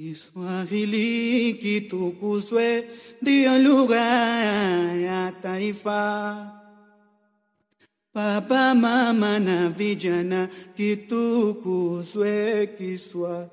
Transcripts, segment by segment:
Kiswahili kitukuzwe, ndiyo lugha ya taifa. Baba, mama na vijana, kitukuzwe Kiswahili.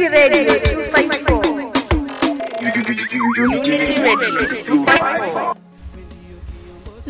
Unity Radio 254. Unity Radio 254.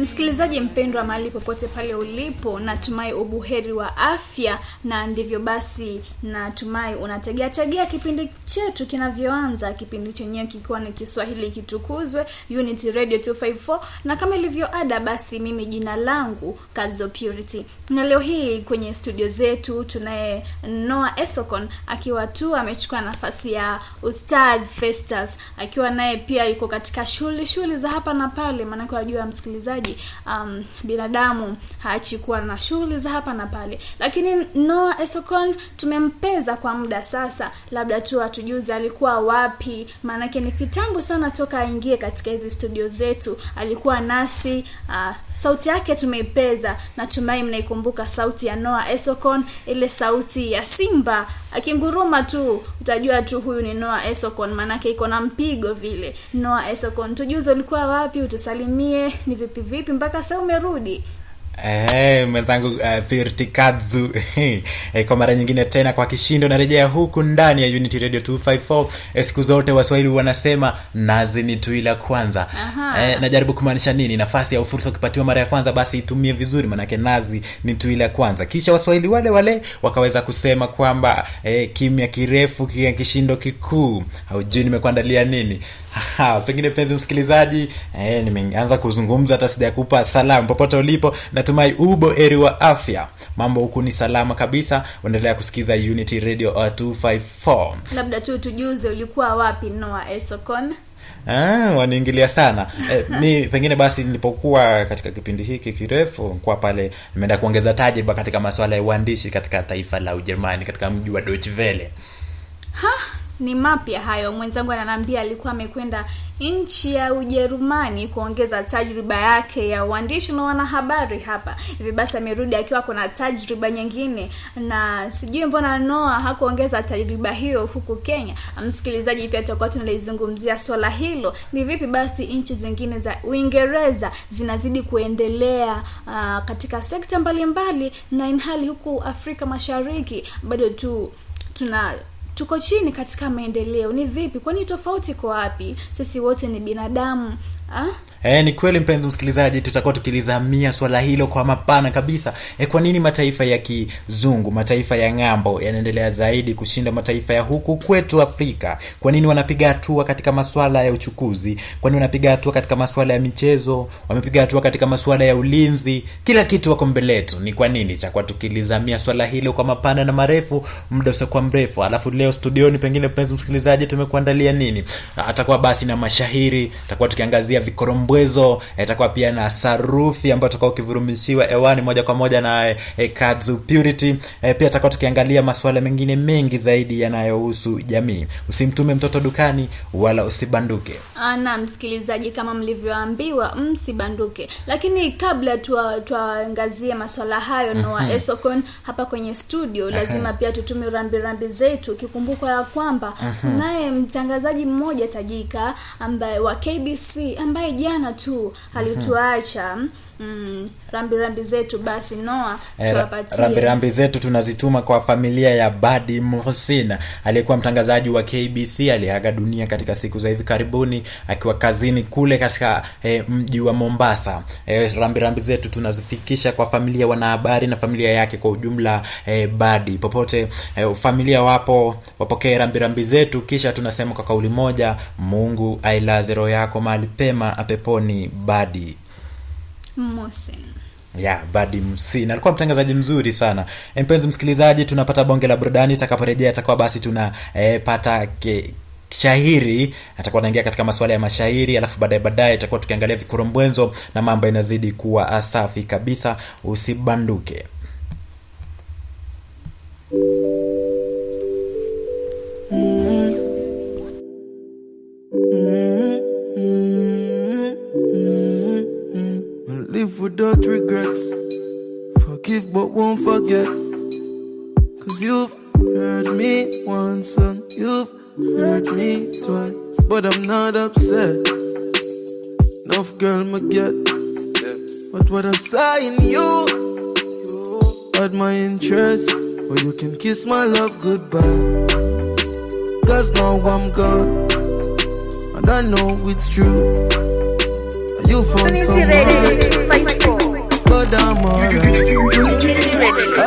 Msikilizaji mpendwa, mahali popote pale ulipo, natumai ubuheri wa afya, na ndivyo basi, natumai unategea tegea kipindi chetu kinavyoanza, kipindi chenyewe kikiwa ni Kiswahili kitukuzwe, Unity Radio 254, na kama ilivyo ada, basi mimi jina langu Kazo Purity, na leo hii kwenye studio zetu tunaye Noah Esokon akiwa tu amechukua nafasi ya Ustadh Festus akiwa naye pia yuko katika shughuli shughuli za hapa na pale, maanake wajua msikilizaji, um, binadamu haachi kuwa na shughuli za hapa na pale, lakini noa esocon tumempeza kwa muda sasa, labda tu atujuze alikuwa wapi, maanake ni kitambo sana toka aingie katika hizi studio zetu, alikuwa nasi uh, sauti yake tumeipeza natumai mnaikumbuka sauti ya noa Esokon ile sauti ya simba. Akinguruma tu utajua tu huyu ni noa Esokon maanake iko na mpigo vile. Noa Esokon tujuze ulikuwa wapi utusalimie ni vipi vipi mpaka sasa umerudi Eh, mwenzangu uh, Purity Kadzu. Eh, kwa mara nyingine tena kwa kishindo narejea huku ndani ya Unity Radio 254 eh, siku zote waswahili wanasema nazi ni tui la kwanza. Eh, najaribu kumaanisha nini? Nafasi au fursa ukipatiwa mara ya kwanza basi itumie vizuri manake nazi ni tui la kwanza. Kisha waswahili wale wale wakaweza kusema kwamba eh, kimya kirefu kia kishindo kikuu. Haujui nimekuandalia nini Pengine penzi msikilizaji eh, nimeanza kuzungumza hata sijakupa salamu. Popote ulipo natumai ubo eri wa afya. Mambo huku ni salama kabisa. Uendelea kusikiza unity radio uh, 254 labda tu tujuze ulikuwa wapi Noah Esokon? Ah, waniingilia sana. Eh, mi pengine basi nilipokuwa katika kipindi hiki kirefu kwa pale nimeenda kuongeza tajriba katika masuala ya uandishi katika taifa la ujerumani katika mji wa Deutsche Welle. Ha ni mapya hayo. Mwenzangu ananiambia alikuwa amekwenda nchi ya ujerumani kuongeza tajriba yake ya uandishi na wanahabari hapa. Hivi basi amerudi akiwa kuna tajriba nyingine na sijui mbona noa hakuongeza tajriba hiyo huku kenya. Msikilizaji pia tutakuwa tunalizungumzia swala hilo. Ni vipi basi nchi zingine za uingereza zinazidi kuendelea uh, katika sekta mbalimbali na inhali huku afrika mashariki? Bado tu tuna tuko chini katika maendeleo. Ni vipi? Kwani tofauti kwa wapi? Sisi wote ni binadamu ah? E, ni kweli mpenzi msikilizaji tutakuwa tukilizamia swala hilo kwa mapana kabisa. E, kwa nini mataifa ya kizungu mataifa ya ng'ambo yanaendelea zaidi kushinda mataifa ya huku kwetu afrika? Kwa nini wanapiga hatua katika maswala ya uchukuzi? Kwani wanapiga hatua katika maswala ya michezo? Wamepiga hatua katika maswala ya ulinzi? Kila kitu wako mbele yetu. Ni kwa nini Tutakuwa tukilizamia swala hilo kwa mapana na marefu? Muda usiokuwa mrefu. Alafu leo studioni pengine mpenzi msikilizaji tumekuandalia nini? Atakuwa basi na mashahiri tutakuwa tukiangazia vikorombwezo itakuwa pia na sarufi ambayo tutakuwa ukivurumishiwa hewani moja kwa moja na e, eh, Kadzu Purity. E, pia tutakuwa tukiangalia masuala mengine mengi zaidi yanayohusu jamii. Usimtume mtoto dukani wala usibanduke. Ah, na msikilizaji kama mlivyoambiwa msibanduke. Lakini kabla tuwa- maswala hayo noa esokon hapa kwenye studio lazima pia tutume rambirambi zetu. Kikumbuka ya kwamba naye mtangazaji mmoja tajika ambaye wa kbc ambaye jana tu alituacha mm, rambirambi zetu basi noa Eh, rambirambi zetu tunazituma kwa familia ya Badi Muhsin aliyekuwa mtangazaji wa KBC aliaga dunia katika siku za hivi karibuni akiwa kazini kule katika eh, mji wa Mombasa. Eh, rambirambi zetu tunazifikisha kwa familia wanahabari na familia yake kwa ujumla eh, Badi. Popote eh, familia wapo wapokee rambirambi zetu kisha tunasema kwa kauli moja Mungu ailaze roho yako mahali pema apeponi Badi Mohsen. ya badi msina alikuwa mtangazaji mzuri sana. E, mpenzi msikilizaji tunapata bonge la burudani. Itakaporejea atakuwa basi tunapata eh, shahiri atakuwa anaingia katika masuala ya mashairi alafu baadaye baadaye itakuwa tukiangalia vikurombwenzo na mambo inazidi kuwa safi kabisa. Usibanduke kiss my love goodbye. Cause now I'm gone. And I know it's true. You found someone but I'm alright.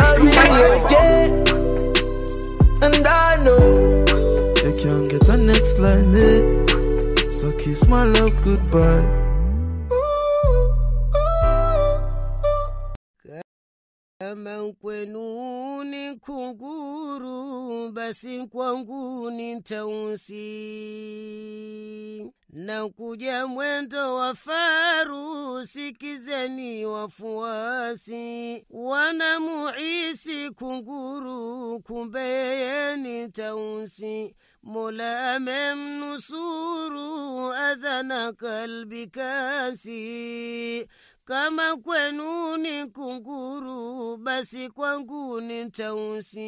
I'll be okay, and I know you can't get a next like me. Eh? So kiss my love goodbye. Basi kwangu ni tausi. Na kuja mwendo wa faru, sikizeni wafuasi, wanamuisi kunguru, kumbe yeye tausi. Mola amemnusuru, adhana kalbi kasi kama kwenu ni kunguru, basi kwangu ni tausi.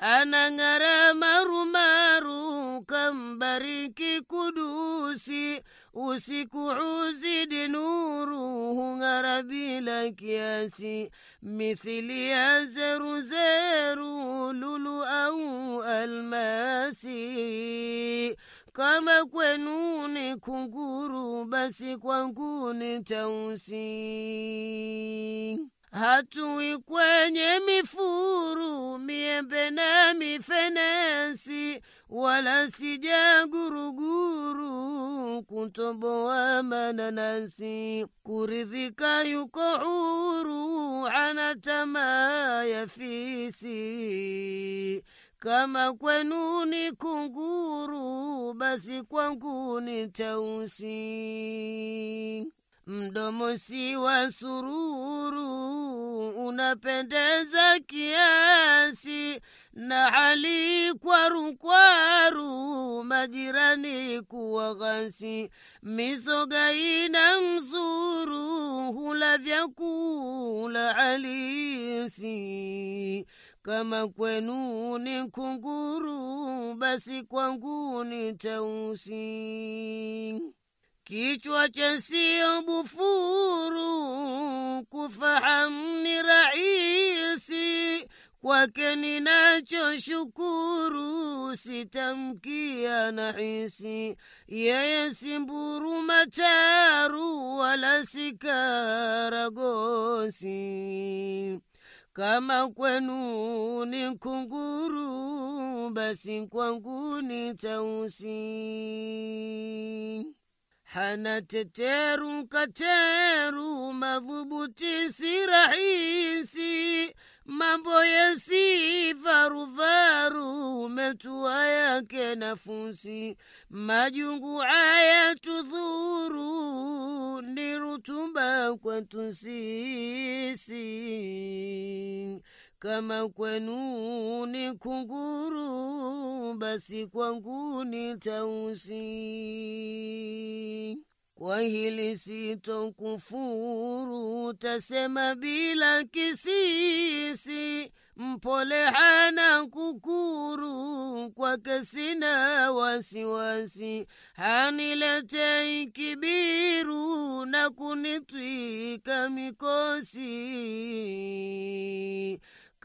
Anang'ara marumaru, kambariki Kudusi, usiku uzidi nuru, hung'ara bila kiasi, mithili ya zeruzeru, lulu au almasi kama kwenu ni kunguru, basi kwangu ni tausi. Hatui kwenye mifuru, miembe na mifenesi, wala sija guruguru, kutoboa mananasi. Kuridhika yuko huru, ana tamaa ya fisi kama kwenu ni kunguru, basi kwangu ni tausi. Mdomo si wa sururu, unapendeza kiasi, na hali kwaru kwaru, majirani kuwa ghasi. Mizoga ina mzuru, hula vyakula halisi kama kwenu ni kunguru, basi kwangu ni tausi. Kichwa cha sio bufuru, kufahamu ni rahisi. Kwake ninachoshukuru, sitamkia na hisi. Yeye si mburu mataru, wala si karagosi kama kwenu ni kunguru, basi kwangu ni tausi. Hana teteru kateru, madhubuti si rahisi, mambo yasi varuvaru, metua yake nafusi, majungu aya tudhuru, ni rutuba kwetu sisi kama kwenu ni kunguru, basi kwangu ni tausi. Kwa hili sitokufuru, tasema bila kisisi, mpole hana kukuru, kwake sina wasiwasi, haniletei kibiru na kunitwika mikosi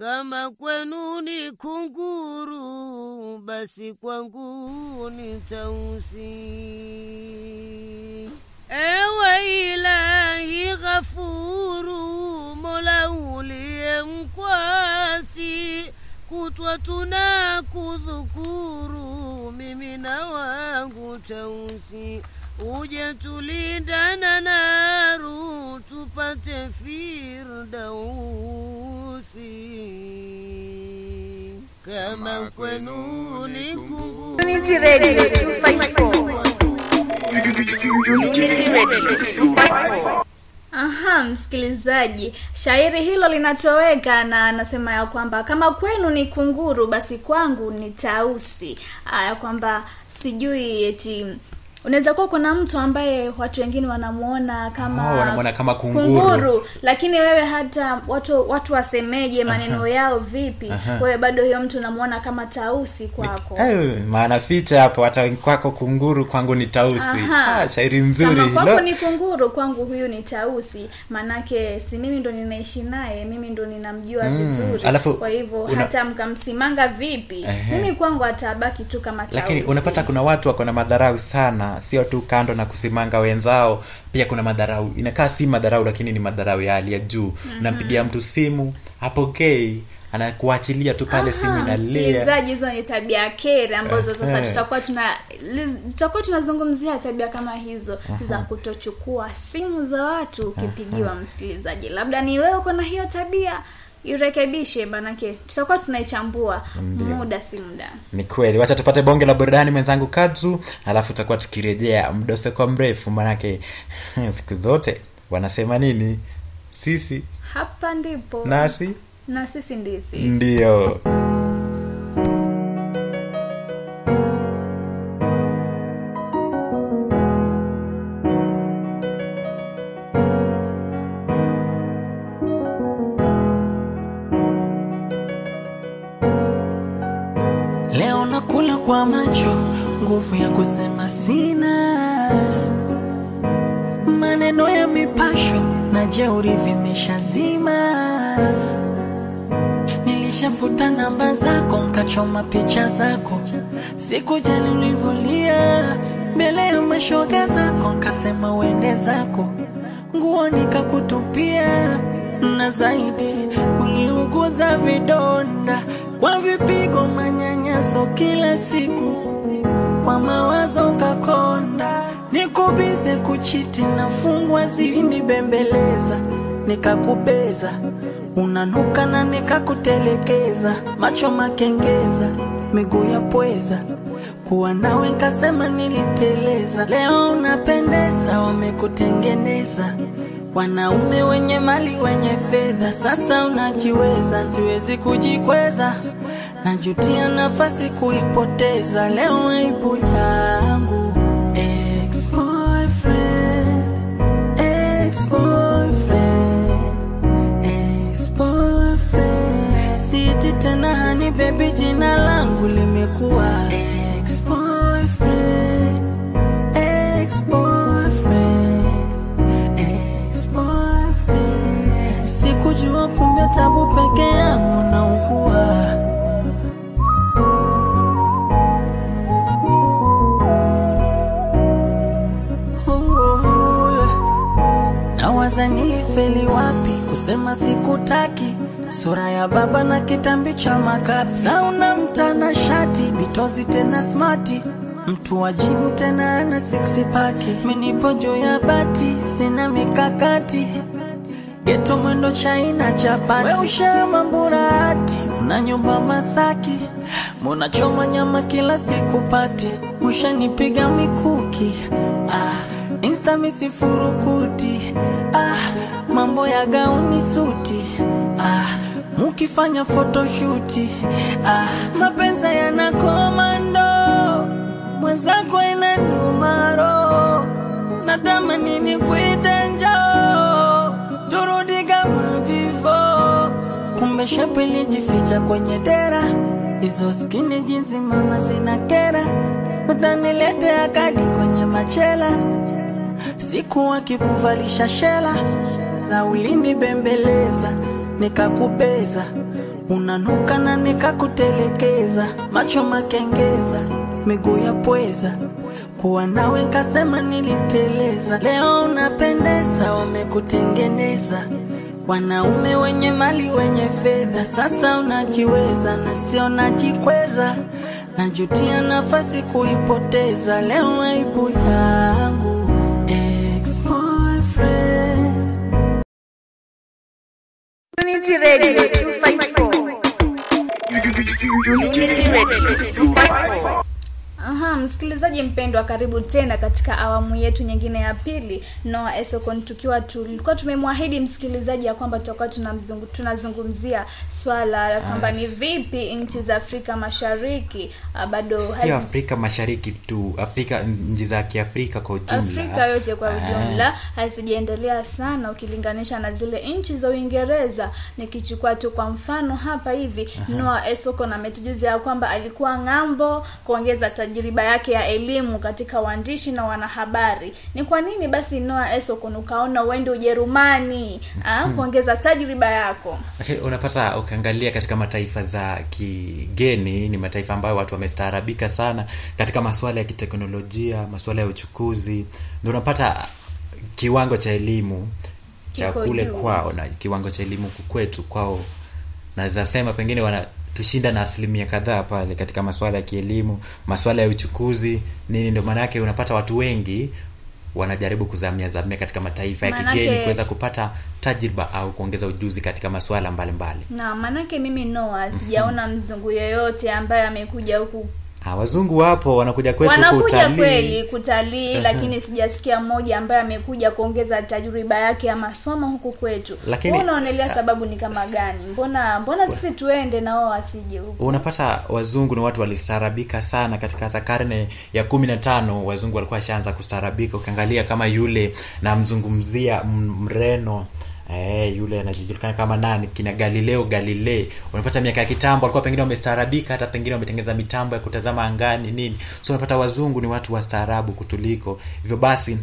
kama kwenu ni kunguru, basi kwangu ni tausi. Ewe Ilahi Ghafuru, Mola uliye mkwasi, kutwa tuna kudhukuru, mimi na wangu tausi uje tulindana naru tupate firdausi kama kwenu ni kunguru Unity Radio 254. Unity Radio 254. Aha, msikilizaji, shairi hilo linatoweka na anasema ya kwamba kama kwenu ni kunguru, basi kwangu ni tausi. Aya, kwamba sijui eti unaweza kuwa kuna mtu ambaye watu wengine wanamuona kama Oh, wanamuona kama kunguru. lakini wewe hata watu watu wasemeje maneno yao vipi, wewe bado hiyo mtu unamuona kama tausi kwako. Maana ficha hapo hata kwako kunguru kwangu ni tausi. Aha. ah, shairi nzuri. Kama kwako hilo ni kunguru kwangu huyu ni tausi. Maanake si mimi ndo ninaishi naye mimi ndo ninamjua Mm, vizuri. alafu kwa hivyo una- hata mkamsimanga vipi? Ehe. mimi kwangu atabaki tu kama tausi. lakini unapata kuna watu wako na madharau sana sio tu kando na kusimanga wenzao pia kuna madharau. Inakaa si madharau lakini ni madharau ya hali ya juu. Unampigia mtu simu hapokei anakuachilia tu pale simu Aha, inalia. msikilizaji hizo ni tabia kere ambazo sasa Ehe. tutakuwa tuna tutakuwa tunazungumzia tabia kama hizo za kutochukua simu za watu ukipigiwa msikilizaji. Labda ni wewe uko na hiyo tabia irekebishe manake tutakuwa tunaichambua. Muda si muda. Ni kweli. Wacha tupate bonge la burudani mwenzangu kazu alafu tutakuwa tukirejea mdose kwa mrefu manake siku zote wanasema nini? Sisi. Hapa ndipo. Nasi. Na sisi ndisi ndio kwa macho, nguvu ya kusema sina. Maneno ya mipasho na jeuri vimeshazima. Nilishafuta namba zako, nkachoma picha zako, sikujali ulivyolia mbele ya mashoga zako, nkasema uende zako, nguo nikakutupia, na zaidi uliuguza vidonda kwa vipigo, manyanyaso kila siku, kwa mawazo kakonda, nikubize kuchiti na fungwa zilinibembeleza, nikakubeza. Unanuka na nikakutelekeza, macho makengeza, miguu ya pweza, kuwa nawe nkasema niliteleza. Leo unapendeza, wamekutengeneza wanaume wenye mali wenye fedha, sasa unajiweza, siwezi kujikweza, najutia nafasi kuipoteza. Leo aibu yangu. Siti tena hani baby, jina langu limekuwa ex-boyfriend, Sikujua kumbe tabu peke yangu naugua. Nawaza nilifeli wapi kusema sikutaki, sura ya baba na kitambi cha makapi, sauna mtana shati bitozi tena smati, mtu wa jimu tena ana six pack, minipo juu ya bati, sina mikakati geto mwendo China chapati, we ushama mburati, una nyumba Masaki, muna choma nyama kila siku pati, ushanipiga mikuki. Ah, insta misifurukuti ah, mambo ya gauni suti. Ah, mukifanya photoshuti ah, mapenza yana komando mwenzako inaniuma roho natamani nikuite Kumbe ilijificha kwenye dera, hizo skini jinsi mama zina kera, utaniletea kadi kwenye machela, siku akikuvalisha shela, na ulinibembeleza nikakubeza, unanuka na nikakutelekeza, macho makengeza, miguu ya pweza. Kuwa nawe nkasema niliteleza. Leo unapendeza, wamekutengeneza wanaume wenye mali wenye fedha, sasa unajiweza na sio najikweza, najutia nafasi kuipoteza. Leo aibu yangu. Unity Radio 254 Unity Radio. Aha, msikilizaji mpendwa, karibu tena katika awamu yetu nyingine ya pili Noah Esokon, tukiwa tulikuwa tumemwahidi msikilizaji ya kwamba tutakuwa tunamzungu, tunazungumzia swala la kwamba ni vipi nchi za Afrika Mashariki ah, bado sio hazi- afrika mashariki tu afrika nchi za kiafrika kwa ujumla. Afrika yote kwa ujumla hazijaendelea sana ukilinganisha na zile nchi za Uingereza. Nikichukua tu kwa mfano hapa hivi, Noah Esokon ametujuzia ya kwamba alikuwa ng'ambo kuongeza tajriba yake ya elimu katika uandishi na wanahabari. Ni kwa nini basi noa Esokon ukaona uende Ujerumani hmm. kuongeza tajriba yako? okay, unapata ukiangalia katika mataifa za kigeni ni mataifa ambayo watu wamestaarabika sana katika masuala ya kiteknolojia masuala ya uchukuzi ndo unapata kiwango cha elimu cha kule kwao na kiwango cha elimu kwetu kwao naweza sema pengine wanatushinda na asilimia kadhaa pale katika masuala ya kielimu masuala ya uchukuzi nini ndio maana yake unapata watu wengi wanajaribu kuzamia zamia katika mataifa ya kigeni kuweza kupata tajriba au kuongeza ujuzi katika masuala mbalimbali. Na maanake mimi noa sijaona mzungu yeyote ambaye amekuja huku Ah, wazungu wapo wanakuja kwetu wanakuja kutalii. kweli kutalii lakini sijasikia mmoja ambaye amekuja kuongeza tajriba yake ya masomo huku kwetu. Lakini- unaonelea sababu ni kama gani? Mbona mbona sisi tuende na wao wasije huku unapata wazungu ni watu walistaarabika sana katika hata karne ya kumi na tano wazungu walikuwa washaanza kustaarabika ukiangalia kama yule namzungumzia mreno Eh, yule anajulikana kama nani? Kina galileo galilei. Unapata miaka ya kitambo walikuwa pengine wamestaarabika hata pengine wametengeneza mitambo ya kutazama angani nini. So unapata wazungu ni watu wastaarabu kutuliko. Hivyo basi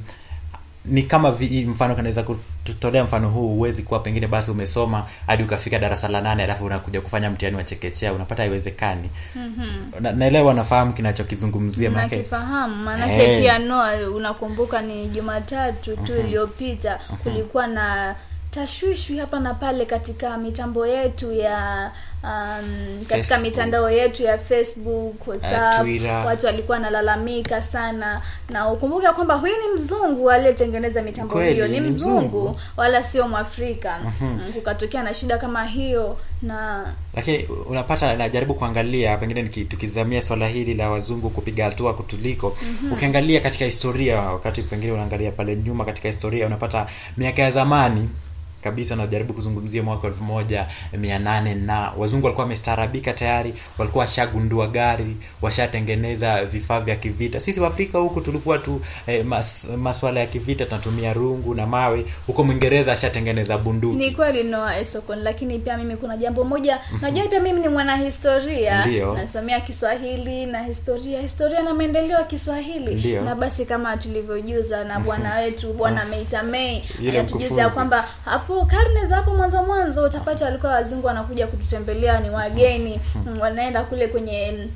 ni kama vi, mfano kanaweza kutolea mfano huu huwezi kuwa pengine basi umesoma hadi ukafika darasa la nane alafu unakuja kufanya mtihani wa chekechea. Unapata haiwezekani. Mm-hmm. na, naelewa nafahamu kinachokizungumzia maanake kifahamu maanake Eh. pia Noah unakumbuka ni jumatatu tu iliyopita kulikuwa na tashwishwi hapa na pale katika mitambo yetu ya um, katika Facebook. mitandao yetu ya facebook whatsapp. Uh, watu walikuwa wanalalamika sana. Na ukumbuke kwamba huyu ni mzungu aliyetengeneza mitambo Kweli, hiyo. ni mzungu, mzungu. wala sio mwafrika. Mm, kukatokea na shida kama hiyo na lakini unapata najaribu kuangalia pengine tukizamia swala hili la wazungu kupiga hatua kutuliko. Mm-hmm. ukiangalia katika historia wakati pengine unaangalia pale nyuma katika historia unapata miaka ya zamani kabisa najaribu kuzungumzia mwaka elfu moja mia nane na wazungu walikuwa wamestaarabika tayari walikuwa washagundua gari washatengeneza vifaa vya kivita. Sisi waafrika huku tulikuwa tu eh, mas, maswala ya kivita tunatumia rungu na mawe. Huko mwingereza ashatengeneza bunduki. Ni kweli noa Esokon, lakini pia mimi kuna jambo moja. Najua pia mimi ni mwanahistoria. Nasomea Kiswahili na historia historia na maendeleo ya Kiswahili. Ndiyo. na basi kama tulivyojuza na bwana wetu bwana Meita Mei anatujuza ya kwamba hapo karne za hapo mwanzo mwanzo utapata walikuwa wazungu wanakuja kututembelea ni wageni mm, wanaenda kule kwenye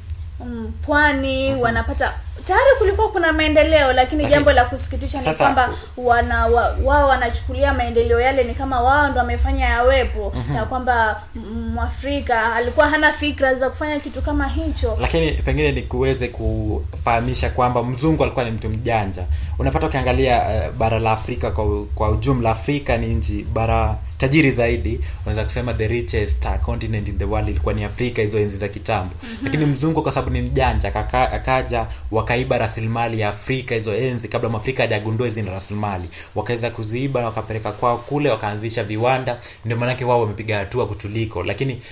pwani wanapata tayari kulikuwa kuna maendeleo lakini Lakini- jambo la kusikitisha ni kwamba wana wa, wao wanachukulia maendeleo yale ni kama wao ndo wamefanya yawepo na kwamba mm, mwafrika alikuwa hana fikra za kufanya kitu kama hicho. Lakini pengine ni kuweze kufahamisha kwamba mzungu alikuwa ni mtu mjanja. Unapata ukiangalia uh, bara la afrika kwa, kwa ujumla afrika ni nchi bara tajiri zaidi unaweza kusema the richest continent in the world ilikuwa ni afrika hizo enzi za kitambo. Mm-hmm. lakini mzungu kwa sababu ni mjanja akaja wakaiba rasilimali ya afrika hizo enzi kabla mwafrika hajagundua hizi na rasilimali. Wakaweza kuziiba na wakapeleka kwao kule wakaanzisha viwanda ndio maanake wao wamepiga hatua kutuliko. Lakini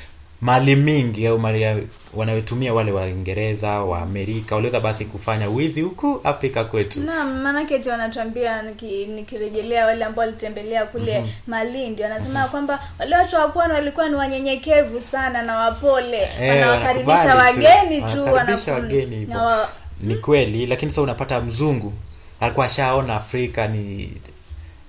mali mingi au mali wanayotumia wale waingereza wa amerika waliweza basi kufanya wizi huku afrika kwetu naam maanake ti wanatuambia nikirejelea wale ambao walitembelea kule mm-hmm. malindi wanasema kwamba wale watu wa pwani walikuwa ni wanyenyekevu sana na wapole Eh, wanawakaribisha wageni tu Wanakaribisha wageni hivyo. wa- ni kweli lakini sasa unapata mzungu alikuwa ashaona afrika ni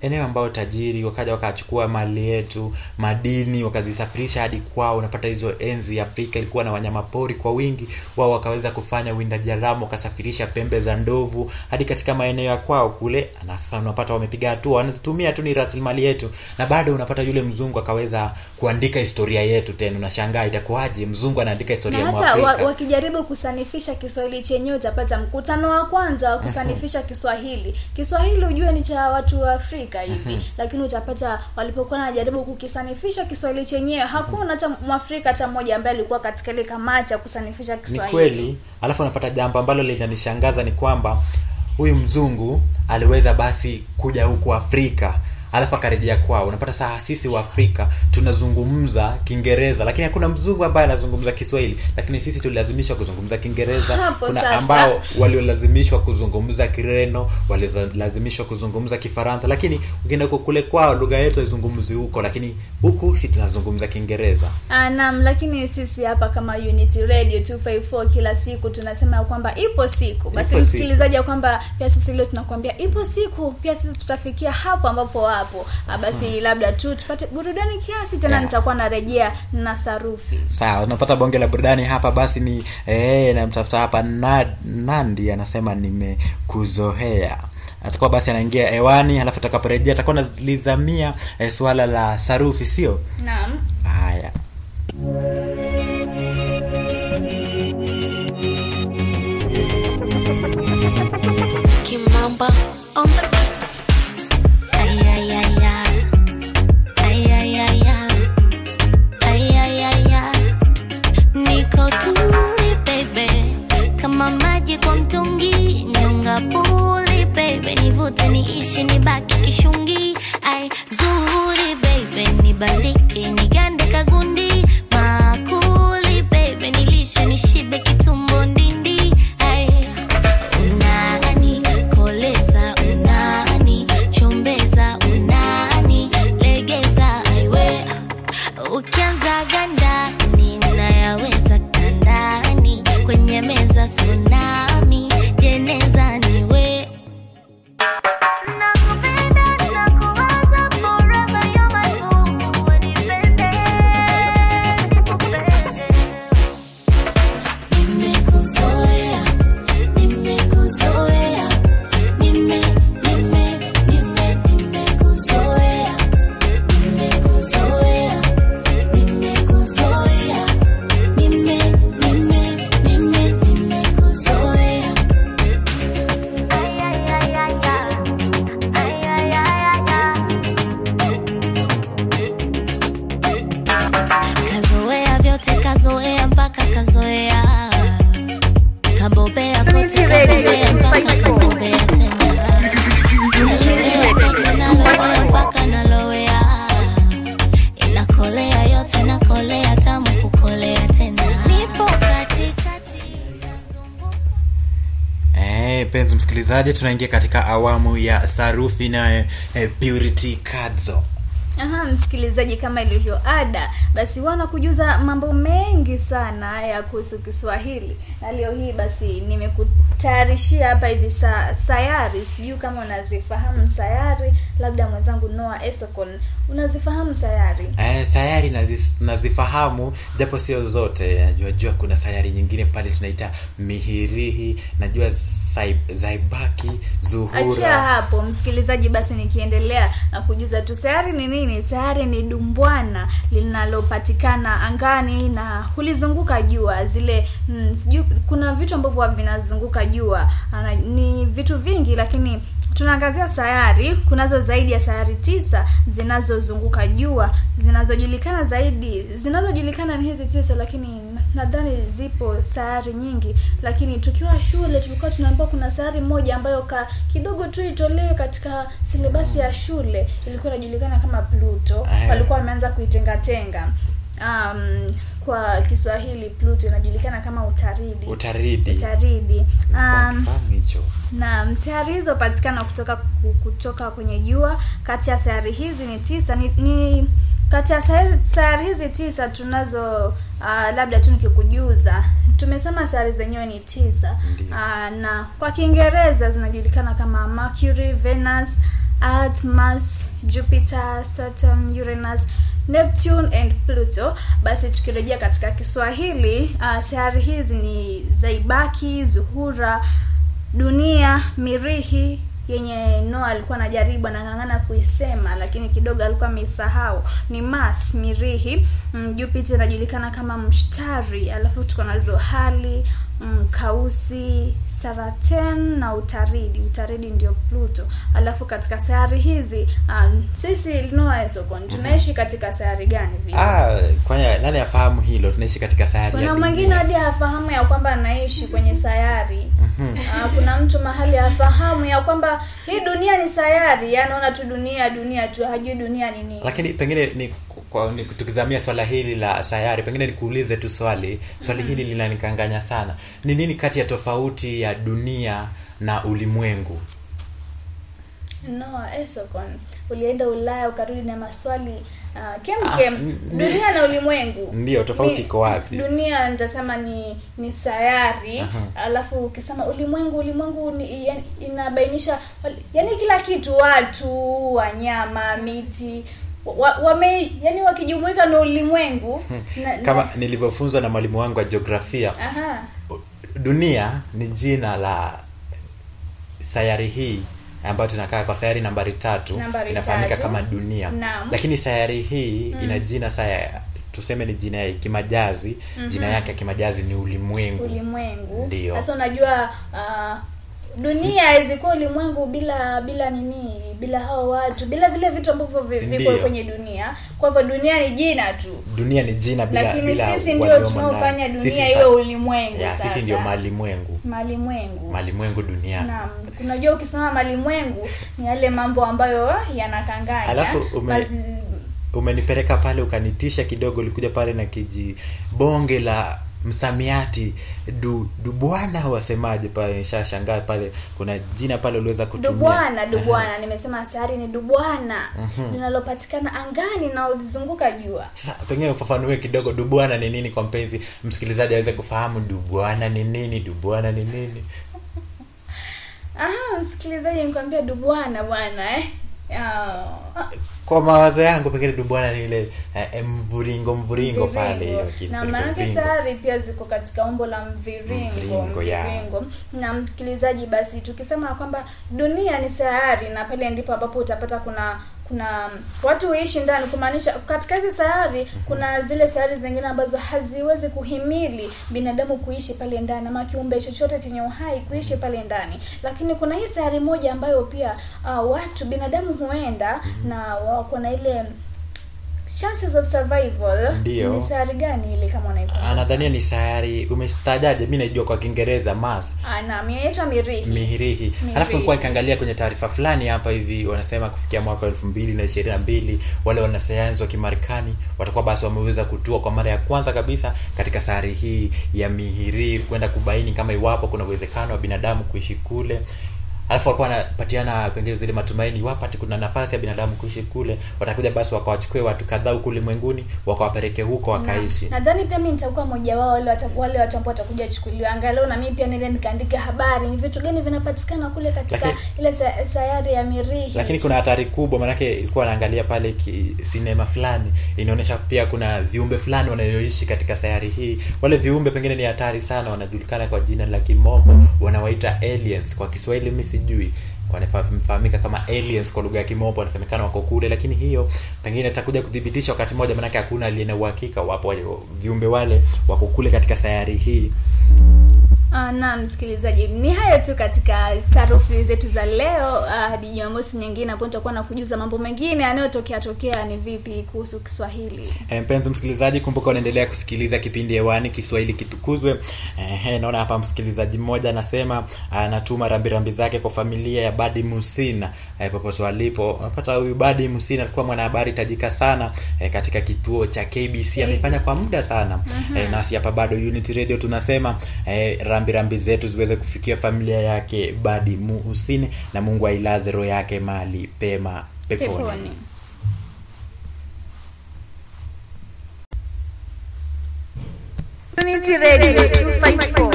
eneo ambayo tajiri wakaja wakachukua mali yetu madini wakazisafirisha hadi kwao unapata hizo enzi afrika ilikuwa na wanyamapori kwa wingi wao wakaweza kufanya uwindaji haramu wakasafirisha pembe za ndovu hadi katika maeneo ya kwao kule na sasa unapata wamepiga hatua wanazitumia tu ni rasilimali yetu na bado unapata yule mzungu akaweza kuandika historia yetu tena unashangaa itakuwaje mzungu anaandika historia ya wa, mwafrika. wakijaribu kusanifisha kiswahili chenyewe utapata mkutano wa kwanza wa kusanifisha kiswahili. Kiswahili ujue ni cha watu wa afrika afrika hivi. Lakini utapata walipokuwa wanajaribu kukisanifisha kiswahili chenyewe hakuna hata mwafrika hata mmoja ambaye alikuwa katika ile kamati ya kusanifisha ni kiswahili. kweli. Alafu unapata jambo ambalo linanishangaza ni kwamba huyu mzungu aliweza basi kuja huku afrika alafu akarejea kwao. Unapata saa sisi wa afrika tunazungumza kiingereza lakini hakuna mzungu ambaye anazungumza kiswahili lakini sisi tulilazimishwa kuzungumza kiingereza. Hapo kuna sasa. ambao waliolazimishwa kuzungumza kireno walilazimishwa kuzungumza kifaransa lakini ukienda kule kwao lugha yetu haizungumzi huko lakini huku si tunazungumza kiingereza. Ah, naam lakini sisi hapa kama unity radio 254 kila siku tunasema ya kwamba ipo siku. Basi msikilizaji ya kwamba pia sisi leo tunakuambia ipo siku pia sisi tutafikia hapo ambapo wapo ah, basi labda tu tupate burudani kiasi tena Yeah. nitakuwa narejea na sarufi. Sawa unapata bonge la burudani hapa basi ni eh, namtafuta hapa na, nandi anasema nimekuzohea atakuwa basi anaingia hewani alafu atakaporejea atakuwa nalizamia eh, suala la sarufi sio? Naam. Haya msikilizaji tunaingia katika awamu ya sarufi naye eh, purity kadzo Aha, msikilizaji, kama ilivyo ada, basi wana kujuza mambo mengi sana ya kuhusu Kiswahili, na leo hii basi nimekutayarishia hapa hivi sa, sayari. Sijui kama unazifahamu sayari, labda mwenzangu Noah Esokon, unazifahamu sayari? Eh, sayari nazis, nazifahamu japo sio zote najua jua kuna sayari nyingine pale tunaita mihirihi najua Zai- zaibaki Achia hapo msikilizaji, basi nikiendelea na kujuza tu sayari ni nini. Sayari ni dumbwana linalopatikana angani na hulizunguka jua. Zile mm, sijui kuna vitu ambavyo vinazunguka jua Ana, ni vitu vingi, lakini tunaangazia sayari. Kunazo zaidi ya sayari tisa zinazozunguka jua zinazojulikana zaidi. Zinazojulikana ni hizi tisa, lakini nadhani zipo sayari nyingi, lakini tukiwa shule tulikuwa tunaambiwa kuna sayari moja ambayo ka kidogo tu itolewe katika silabasi ya shule, ilikuwa inajulikana kama Pluto. Walikuwa wameanza kuitengatenga. Um, kwa Kiswahili Pluto inajulikana kama utaridi. utaridi Utaridi. Um, hicho? Naam, sayari hizo patikana kutoka ku- kutoka kwenye jua. Kati ya sayari hizi ni tisa. Ni, ni kati ya sayari, sayari hizi tisa tunazo uh, labda tu nikikujuza. Tumesema sayari zenyewe ni tisa. Uh, na kwa Kiingereza zinajulikana kama Mercury, Venus, Earth, Mars, Jupiter, Saturn, Uranus, Neptune and Pluto. Basi tukirejea katika Kiswahili, uh, sayari hizi ni Zaibaki, Zuhura, Dunia, Mirihi yenye Noa alikuwa anajaribu anang'ang'ana kuisema lakini kidogo alikuwa ameisahau. Ni Mars, Mirihi, mm, Jupiter inajulikana kama Mshtari, alafu tuko nazo hali mm, kausi saraten na utaridi. Utaridi ndio pluto. Alafu katika sayari hizi um, sisi Esokon tunaishi katika sayari gani vile? Ah kwani nani afahamu hilo? Tunaishi katika sayari ya kuna mwingine hadi afahamu ya kwamba anaishi kwenye sayari Ah, kuna mtu mahali afahamu ya kwamba hii dunia ni sayari. Anaona tu dunia dunia tu hajui dunia ni nini. Lakini pengine ni, kwa, ni tukizamia swala hili la sayari pengine nikuulize tu swali. Swali hili linanikanganya sana. Ni nini kati ya tofauti ya dunia na ulimwengu Noah Esokon ulienda Ulaya ukarudi na maswali uh, kem kem. n- dunia na ulimwengu. Ndio, tofauti iko wapi? dunia nitasema ni ni sayari. Aha. alafu ukisema ulimwengu ulimwengu ni, yani, inabainisha yani kila kitu watu wanyama miti wa, wame yani wakijumuika na ulimwengu na, kama na, nilivyofunzwa na mwalimu wangu wa jiografia aha. dunia ni jina la sayari hii ambayo tunakaa kwa sayari nambari tatu Nambari inafahamika kama dunia. Naam. lakini sayari hii ina jina saya tuseme ni jina ya kimajazi. Jina yake ya kimajazi ni ulimwengu. Ulimwengu. Ndio. Sasa unajua uh, dunia haiwezi kuwa ulimwengu bila bila nini bila hao watu bila vile vitu ambavyo viko kwenye dunia. Kwa hivyo dunia ni jina tu. Dunia ni jina bila lakini bila sisi ndio tunaofanya dunia iwe ulimwengu ya, sasa. sisi ndio malimwengu. Malimwengu. Malimwengu dunia. Naam, unajua ukisema malimwengu ni yale mambo ambayo yanakanganya. Alafu ume- umenipeleka pale ukanitisha kidogo ulikuja pale na kijibonge la msamiati. Du dubwana wasemaje pale? Nishashangaa pale kuna jina pale uliweza kutumia. Dubwana dubwana nimesema sayari ni dubwana linalopatikana angani na ulizunguka jua. Sasa pengine ufafanue kidogo dubwana ni nini kwa mpenzi? Msikilizaji aweze kufahamu dubwana ni nini dubwana ni nini aha msikilizaji nikwambia dubwana bwana eh? Ah, kwa mawazo yangu pengine dubwana ni ile eh, mvuringo mvuringo pale hiyo na maanake sari pia ziko katika umbo la mviringo Mviringo, mviringo. na msikilizaji basi tukisema kwamba dunia ni sayari na pale ndipo ambapo utapata kuna kuna watu huishi ndani kumaanisha katika hizi sayari kuna zile sayari zingine ambazo haziwezi kuhimili binadamu kuishi pale ndani ama kiumbe chochote chenye uhai kuishi pale ndani. Lakini kuna hii sayari moja ambayo pia uh, watu binadamu huenda na wako na ile chances of survival Ndiyo. ni sayari gani ile kama unaikumbuka anadhania ni sayari umestajaje mi naijua kwa kiingereza mas ana mieta mirihi. Mihirihi. alafu nilikuwa nikaangalia kwenye taarifa fulani hapa hivi wanasema kufikia mwaka elfu mbili na ishirini na mbili wale wanasayansi wa kimarekani watakuwa basi wameweza kutua kwa mara ya kwanza kabisa katika sayari hii ya mihiri kwenda kubaini kama iwapo kuna uwezekano wa binadamu kuishi kule alafu walikuwa wanapatiana pengine zile matumaini wapate kuna nafasi ya binadamu kuishi kule watakuja basi wakawachukue watu kadhaa huku ulimwenguni wakawapeleke huko wakaishi. nadhani pia mi nitakuwa mmoja wao wale wale watu ambao watakuja chukuliwa angalau na mimi pia nile nikaandika habari ni vitu gani vinapatikana kule katika Lakini- ile sayari ya mirihi. Lakini kuna hatari kubwa maanake ilikuwa naangalia pale ki, sinema fulani inaonyesha pia kuna viumbe fulani wanayoishi katika sayari hii. Wale viumbe pengine ni hatari sana wanajulikana kwa jina la kimombo wanawaita aliens kwa kiswahili mi sijui. Wanafahamika kama aliens kwa lugha ya kimombo wanasemekana wako kule lakini hiyo pengine itakuja kudhibitisha wakati mmoja maanake hakuna aliye na uhakika. Wapo viumbe wale wako kule katika sayari hii Ah, naam msikilizaji. Ni hayo tu katika sarufi zetu za leo. Hadi uh, jumamosi nyingine hapo nitakuwa na kujuza mambo mengine yanayotokea tokea ni vipi kuhusu kiswahili. Eh, mpenzi msikilizaji kumbuka unaendelea kusikiliza kipindi hewani kiswahili kitukuzwe. Eh, naona hapa msikilizaji mmoja anasema anatuma rambirambi zake kwa familia ya badi musina eh, popote walipo unapata huyu badi musina alikuwa mwanahabari tajika sana eh, katika kituo cha kbc amefanya kwa muda sana. Eh, nasi hapa bado unity radio tunasema eh, rambirambi zetu ziweze kufikia familia yake badi Musini na mungu ailaze roho yake mali pema peponi, peponi. Unity Radio 254.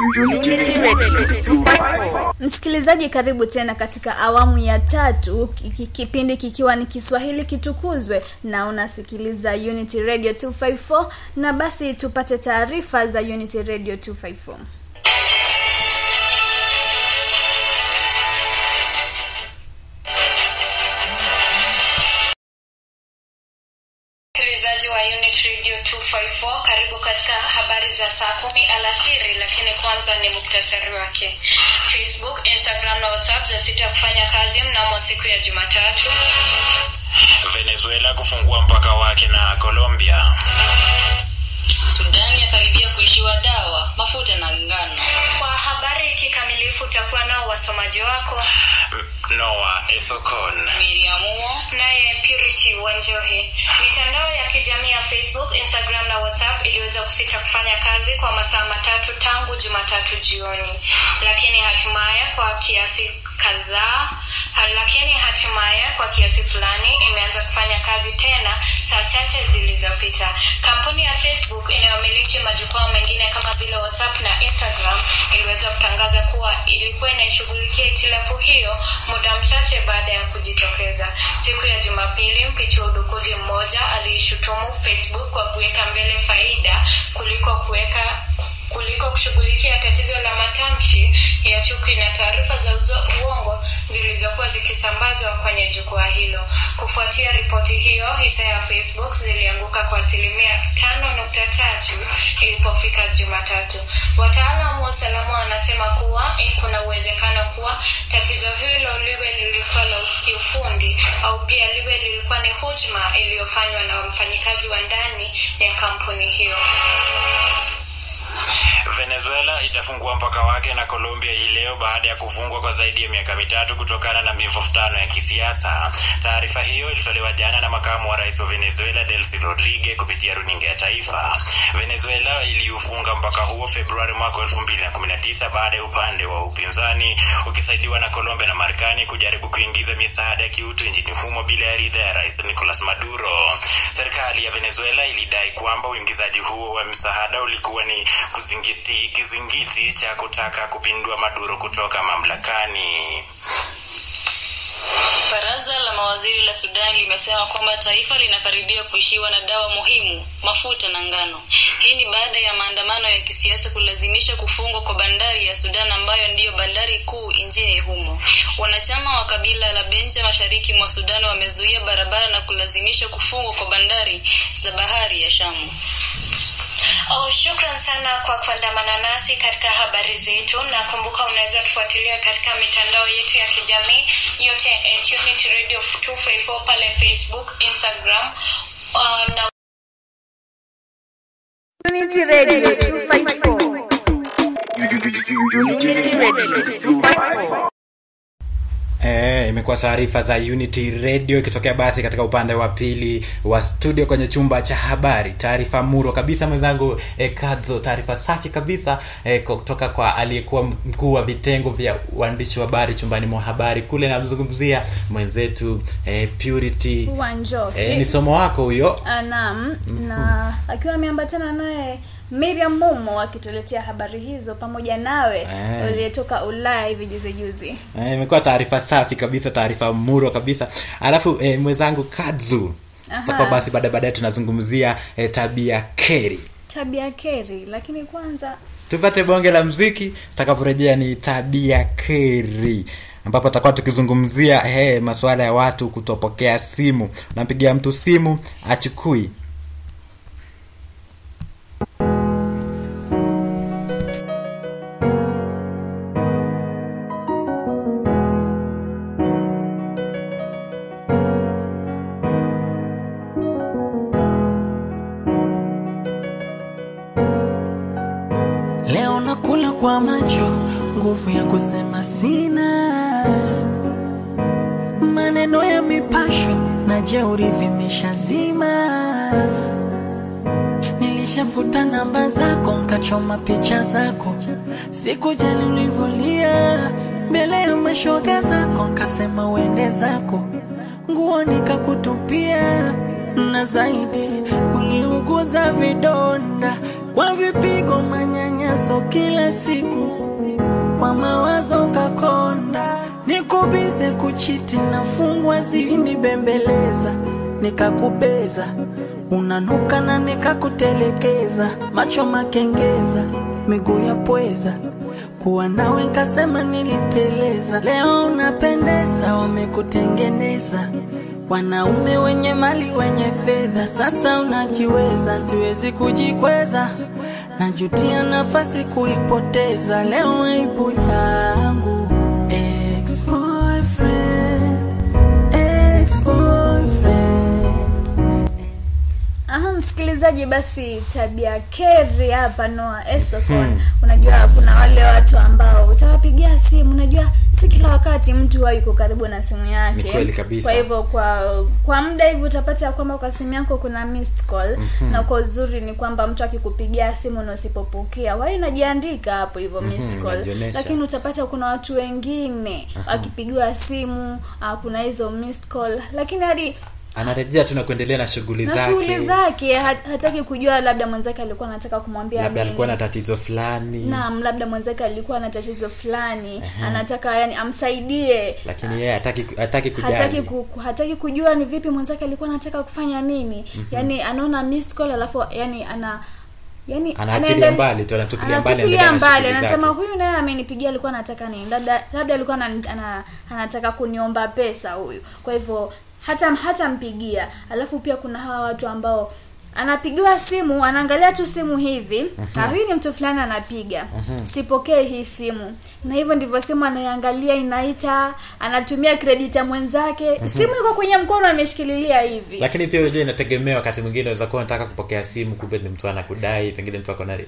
Unity Radio 254. msikilizaji karibu tena katika awamu ya tatu kipindi kikiwa ni kiswahili kitukuzwe na unasikiliza unity radio 254 na basi tupate taarifa za unity radio 254 msikilizaji wa Unit Radio 254, karibu katika habari za saa kumi alasiri, lakini kwanza ni muktasari wake. Facebook, Instagram na WhatsApp zasita kufanya kazi mnamo siku ya Jumatatu. venezuela kufungua mpaka wake na colombia Sudani yakaribia kuishiwa dawa, mafuta na ngano. Kwa habari kikamilifu utakuwa nao wasomaji wako noa esokon Miriamuo naye Purity Wanjohi. Mitandao ya kijamii ya Facebook, Instagram na WhatsApp iliweza kusita kufanya kazi kwa masaa matatu tangu Jumatatu jioni, lakini hatimaye kwa kiasi kadhaa lakini hatimaye kwa kiasi fulani imeanza kufanya kazi tena saa chache zilizopita. Kampuni ya Facebook inayomiliki majukwaa mengine kama vile WhatsApp na Instagram iliweza kutangaza kuwa ilikuwa inaishughulikia itilafu hiyo muda mchache baada ya kujitokeza. Siku ya Jumapili, mficha wa udukuzi mmoja aliishutumu Facebook kwa kuweka mbele faida kuliko kuweka kuliko kushughulikia tatizo la matamshi ya chuki na taarifa za uongo zilizokuwa zikisambazwa kwenye jukwaa hilo. Kufuatia ripoti hiyo, hisa ya Facebook zilianguka kwa asilimia tano nukta tatu ilipofika Jumatatu. Wataalamu wa usalama wanasema kuwa kuna uwezekano kuwa tatizo hilo liwe lilikuwa la kiufundi au pia liwe lilikuwa ni hujuma iliyofanywa na mfanyikazi wa ndani ya kampuni hiyo. Venezuela itafungua mpaka wake na colombia hii leo baada ya kufungwa kwa zaidi ya miaka mitatu kutokana na mivutano ya kisiasa. Taarifa hiyo ilitolewa jana na makamu wa rais wa venezuela delcy rodrigue kupitia runinga ya taifa. Venezuela iliufunga mpaka huo februari mwaka 2019 baada ya upande wa upinzani ukisaidiwa na colombia na marekani kujaribu kuingiza misaada ya kiutu nchini humo bila ya ridha ya rais nicolas maduro. Serikali ya venezuela ilidai kwamba uingizaji huo wa msaada ulikuwa ni kuzingiti kizingiti cha kutaka kupindua maduro kutoka mamlakani Baraza la mawaziri la Sudan limesema kwamba taifa linakaribia kuishiwa na dawa muhimu, mafuta na ngano. Hii ni baada ya maandamano ya kisiasa kulazimisha kufungwa kwa bandari ya Sudan ambayo ndiyo bandari kuu nchini humo. Wanachama wa kabila la Benja mashariki mwa Sudan wamezuia barabara na kulazimisha kufungwa kwa bandari za bahari ya Shamu. Oh, shukran sana kwa kuandamana nasi katika habari zetu, na kumbuka unaweza tufuatilia katika mitandao yetu ya kijamii yote at Unity Radio 254 pale Facebook, Instagram uh, na Unity Radio 254. Unity Radio 254. Eh, imekuwa taarifa za Unity Radio ikitokea basi katika upande wa pili wa studio kwenye chumba cha habari. Taarifa muro kabisa mwenzangu e, Kadzo, taarifa safi kabisa e, kutoka kwa aliyekuwa mkuu wa vitengo vya uandishi wa habari chumbani mwa habari kule, namzungumzia mwenzetu e, Purity. Eh, ni somo wako huyo. Ah, Naam, na akiwa ameambatana naye Miriam Momo akituletea habari hizo pamoja nawe Eh. uliyetoka Ulaya hivi juzi juzi. Eh, imekuwa taarifa safi kabisa, taarifa muro kabisa. Alafu eh, mwenzangu Kadzu, tutakuwa basi baada baadaye tunazungumzia eh, tabia keri Tabia keri, lakini kwanza tupate bonge la mziki tutakaporejea ni tabia keri ambapo tutakuwa tukizungumzia hey, masuala ya watu kutopokea simu unampigia mtu simu achukui zako, sikujali ulivolia mbele ya mashoga zako, nkasema uende zako, nguo nikakutupia, na zaidi uliuguza vidonda. Kwa vipigo, manyanyaso kila siku, kwa mawazo kakonda, nikubize kuchiti, na fungwa zilinibembeleza, nikakubeza. Unanuka na nikakutelekeza, macho makengeza, miguu ya pweza, kuwa nawe nkasema niliteleza. Leo unapendeza, wamekutengeneza. Wanaume wenye mali wenye fedha. Sasa unajiweza siwezi kujikweza. Najutia nafasi kuipoteza. Leo aibu yangu msikilizaji, basi tabia keri hapa Noah Esokon. Unajua kuna wale watu ambao utawapigia simu, unajua si kila wakati mtu huwa yuko karibu na simu yake. Ni kweli kabisa. Kwa hivyo kwa kwa muda hivi utapata kwamba kwa simu yako kuna missed call na kwa uzuri ni kwamba mtu akikupigia simu na usipopokea, wewe unajiandika hapo hivyo missed call. unajionyesha. Lakini utapata kuna watu wengine wakipigiwa simu, ah, kuna hizo missed call, lakini hadi anarejea tu na kuendelea na shughuli zake. shughuli zake hataki kujua labda mwenzake alikuwa anataka kumwambia labda alikuwa na tatizo fulani. Naam labda mwenzake alikuwa na tatizo fulani. Anataka yani amsaidie. Lakini yeye hataki hataki kujali. Hataki ku, hataki kujua ni vipi mwenzake alikuwa anataka kufanya nini. Yani anaona missed call alafu yani ana yani Anaachilia mbali tu, anatupilia mbali, anatupilia mbali. anasema huyu naye amenipigia alikuwa anataka nini. Labda labda alikuwa ana, ana, anataka kuniomba pesa huyu. Kwa hivyo hata hatampigia alafu pia kuna hawa watu ambao anapigiwa simu anaangalia tu simu hivi. Ah, huyu ni mtu fulani anapiga. Sipokee hii simu. Na hivyo ndivyo simu anaiangalia inaita anatumia credit ya mwenzake. Simu iko kwenye mkono ameshikililia hivi. Lakini pia inategemea wakati mwingine unaweza kuwa nataka kupokea simu kumbe ni mtu anakudai pengine mtu ako na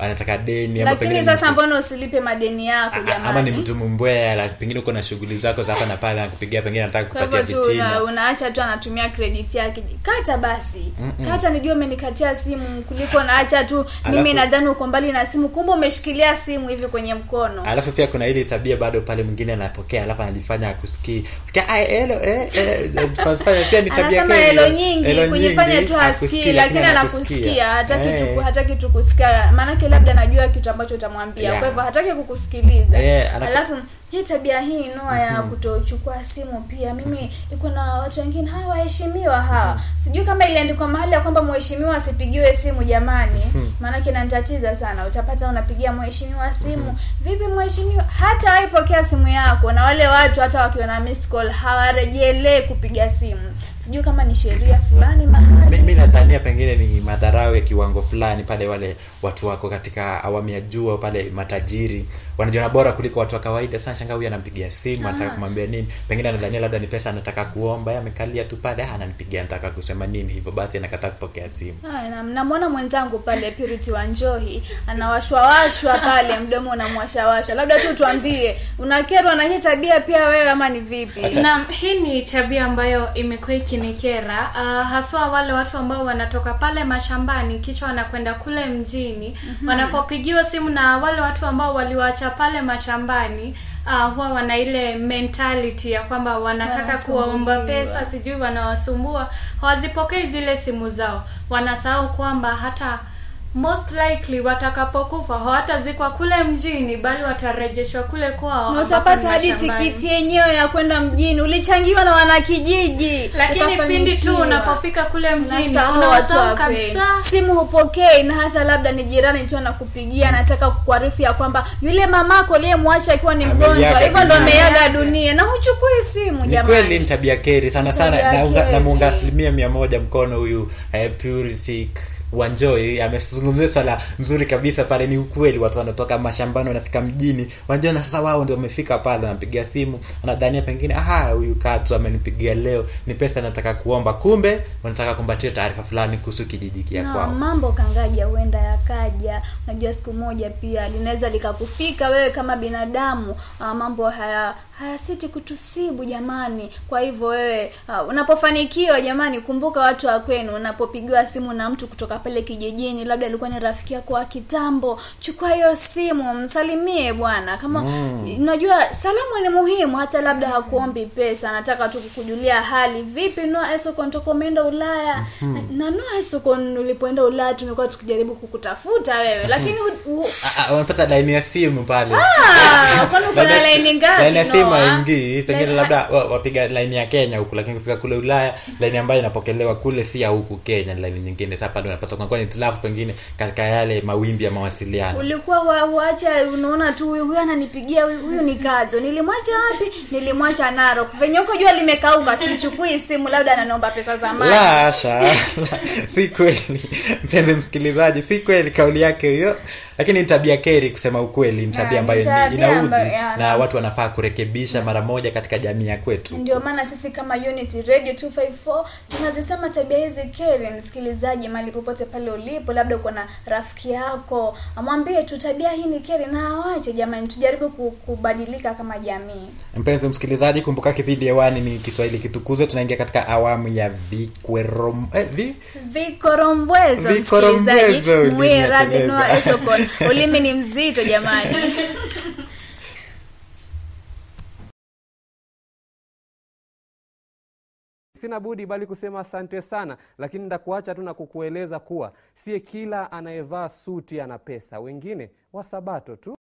anataka deni lakini sasa mbona usilipe madeni yako ama ni mtu mbwea la pengine uko na shughuli zako za hapa na pale anakupigia pengine anataka kupatia vitina unaacha tu anatumia credit yake. Kata basi. Kata nijua umenikatia simu kuliko naacha tu. Mimi nadhani uko mbali na simu. Kumbe umeshikilia simu hivi kwenye mkono. Alafu pia kuna ile tabia bado pale mwingine anapokea alafu anajifanya akusikii. Kia, "Ai, eh, eh, pia ni tabia anasema kali. nyingi kujifanya tu asikii lakini anakusikia. hataki Eh. tu hataki tu kusikia. Maanake labda najua kitu ambacho utamwambia. Yeah. kwa hivyo hataki kukusikiliza. Yeah, alafu hii tabia hii noa ya kutochukua simu pia mimi iko na watu wengine hawa waheshimiwa hawa. Sijui kama iliandikwa mahali ya kwamba mheshimiwa asipigiwe simu jamani. Maanake inanitatiza sana. Utapata unapigia mheshimiwa simu. Vipi mheshimiwa? Hata waipokea simu yako. Na wale watu hata wakiwa na miss call hawarejelee kupiga simu sijui kama ni sheria fulani mi nadhania pengine ni madharau ya kiwango fulani pale wale watu wako katika awamu ya juu pale matajiri wanajiona bora kuliko watu wa kawaida. Sana shanga huyu anampigia simu anataka kumwambia nini? Pengine anadhania labda ni pesa anataka kuomba. Amekalia tu pale. Ah, ananipigia anataka kusema nini hivyo. Basi anakataa kupokea simu. Na- namwona mwenzangu pale Purity Wanjohi anawashwawashwa pale, mdomo unamwashawasha. Labda tu tuambie, unakerwa na hii tabia pia wewe ama ni vipi? Naam, hii ni tabia ambayo imekuwa ikinikera. Uh, haswa wale watu ambao wanatoka pale mashambani kisha wanakwenda kule mjini. Wanapopigiwa simu na wale watu ambao waliwacha pale mashambani uh, huwa wana ile mentality ya kwamba wanataka kuwaomba pesa sijui wanawasumbua hawazipokei zile simu zao. Wanasahau kwamba hata most likely watakapokufa hawatazikwa kule mjini bali watarejeshwa kule kwao Na utapata hadi tikiti yenyewe ya kwenda mjini. Ulichangiwa na wanakijiji, lakini pindi tu unapofika kule mjini unawasahau kabisa. simu hupokei na hata labda ni jirani tu anakupigia anataka kukuarifu ya kwamba yule mamako aliyemwacha akiwa ni mgonjwa hivyo ndo ameaga dunia. Na huchukui simu jamani. kweli ni tabia keri sana sana. Namuunga asilimia mia moja mkono huyu purity wanjoi amezungumzia swala nzuri kabisa pale ni ukweli watu wanatoka mashambani wanafika mjini wanjoi na sasa wao ndio wamefika pale wanampigia simu anadhania pengine aha huyu katu amenipigia leo ni pesa nataka kuomba. Kumbe wanataka kumbatia taarifa fulani kuhusu kijiji na kwao. mambo kangaja huenda yakaja. Unajua siku moja pia linaweza likakufika wewe kama binadamu uh, mambo haya hayasiti kutusibu jamani. Kwa hivyo wewe uh, unapofanikiwa jamani kumbuka watu wa kwenu unapopigiwa simu na mtu kutoka pale kijijini labda alikuwa ni rafiki yako wa kitambo chukua hiyo simu msalimie bwana. Kama unajua salamu ni muhimu hata labda hakuombi pesa anataka tu kukujulia hali. Vipi noa esokon toka umeenda ulaya? Na, na noa esokon ulipoenda ulaya tumekuwa tukijaribu kukutafuta wewe. Lakini u- u- Ah, ah, wanapata laini ya simu pale. Ah, kwani uko na laini ngapi, laini ya simu haingii. Pengine labda wapiga laini ya kenya huku lakini kufika kule ulaya laini ambayo inapokelewa kule si ya huku kenya laini nyingine. Sasa pale unapata patakuwa ni hitilafu pengine katika yale mawimbi ya mawasiliano. Ulikuwa wa- wacha unaona tu huyu huyu ananipigia huyu, ni kazo nilimwacha wapi? Nilimwacha narok. Venye huko jua limekauka sichukui simu labda ananiomba pesa za la asha si kweli. Mpenzi msikilizaji si kweli kauli yake hiyo. Lakini ni tabia keri kusema ukweli ni tabia ni ambayo ni- inaudhi ya, na- watu wanafaa kurekebisha mara moja katika jamii ya kwetu. Ndio maana sisi kama unity radio 254 tunazisema tabia hizi keri msikilizaji mali popote pale ulipo labda uko na rafiki yako amwambie tu tabia hii ni keri na awache jamani tujaribu kubadilika kama jamii. Mpenzi msikilizaji kumbuka kipindi hewani ni kiswahili kitukuzwe. Tunaingia katika awamu ya vikwerom eh, vi? vikorombwezo Vikorombwezo, msikilizaji esokon ulimi ni mzito jamani sina budi bali kusema asante sana lakini ndakuacha tu na kukueleza kuwa sie kila anayevaa suti ana pesa. Wengine wa Sabato tu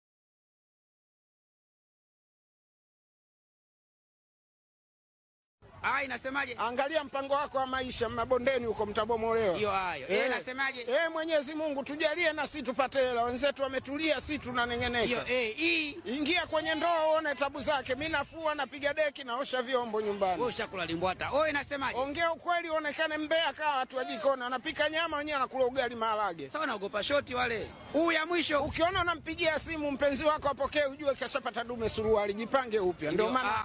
Ah, inasemaje? Angalia mpango wako wa maisha mabondeni huko mtabomolewa. Hiyo hayo. Eh, inasemaje? Eh, Mwenyezi Mungu tujalie na sisi tupate hela. Wenzetu wametulia, si tunanengeneka. Hiyo eh, hii Ingia kwenye ndoa uone tabu zake. Mimi nafua, napiga deki, naosha vyombo nyumbani. wewe ushakula limbwata. Oh, inasemaje? Ongea ukweli, uonekane mbea kama watu wa jikoni. Anapika nyama wenyewe anakula ugali maharage. Sawa naogopa shoti wale. Huu ya mwisho. Ukiona unampigia simu mpenzi wako apokee, ujue kashapata dume suruali, jipange upya. Ndio Ndio, maana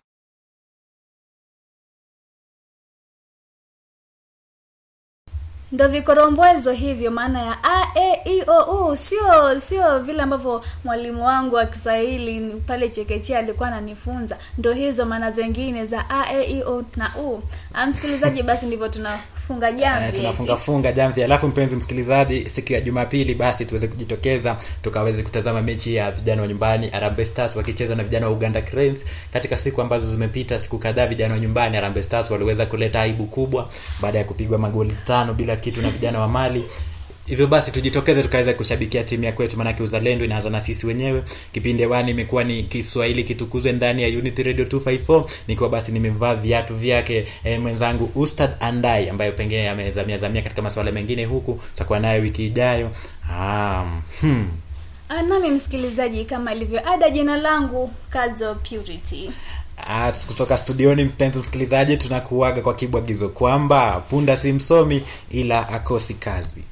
ndo vikorombwezo hivyo maana ya a e i o u sio sio vile ambavyo mwalimu wangu wa kiswahili pale chekechea alikuwa ananifunza. Ndo hizo maana zingine za a e i o na u. Ah, msikilizaji basi ndivyo tunafunga jamvi Eh, tunafunga funga jamvi. Alafu mpenzi msikilizaji siku ya jumapili basi tuweze kujitokeza tukaweze kutazama mechi ya vijana wa nyumbani Harambee Stars wakicheza na vijana wa Uganda Cranes. Katika siku ambazo zimepita siku kadhaa vijana wa nyumbani Harambee Stars waliweza kuleta aibu kubwa baada ya kupigwa magoli tano bila kitu na vijana wa Mali hivyo basi tujitokeze tukaweza kushabikia timu ya kwetu maanake uzalendo inaanza na sisi wenyewe. Kipindi wani imekuwa ni kiswahili kitukuzwe ndani ya unity radio 254 nikiwa basi nimevaa viatu vyake e, mwenzangu ustad andai ambayo pengine amezamiazamia katika masuala mengine huku. Tutakuwa naye wiki ijayo. Ah, hmm. Ah, nami msikilizaji kama ilivyo ada jina langu kazo purity. Ah, kutoka studioni mpenzi msikilizaji tunakuaga kwa kibwagizo kwamba punda si msomi ila akosi kazi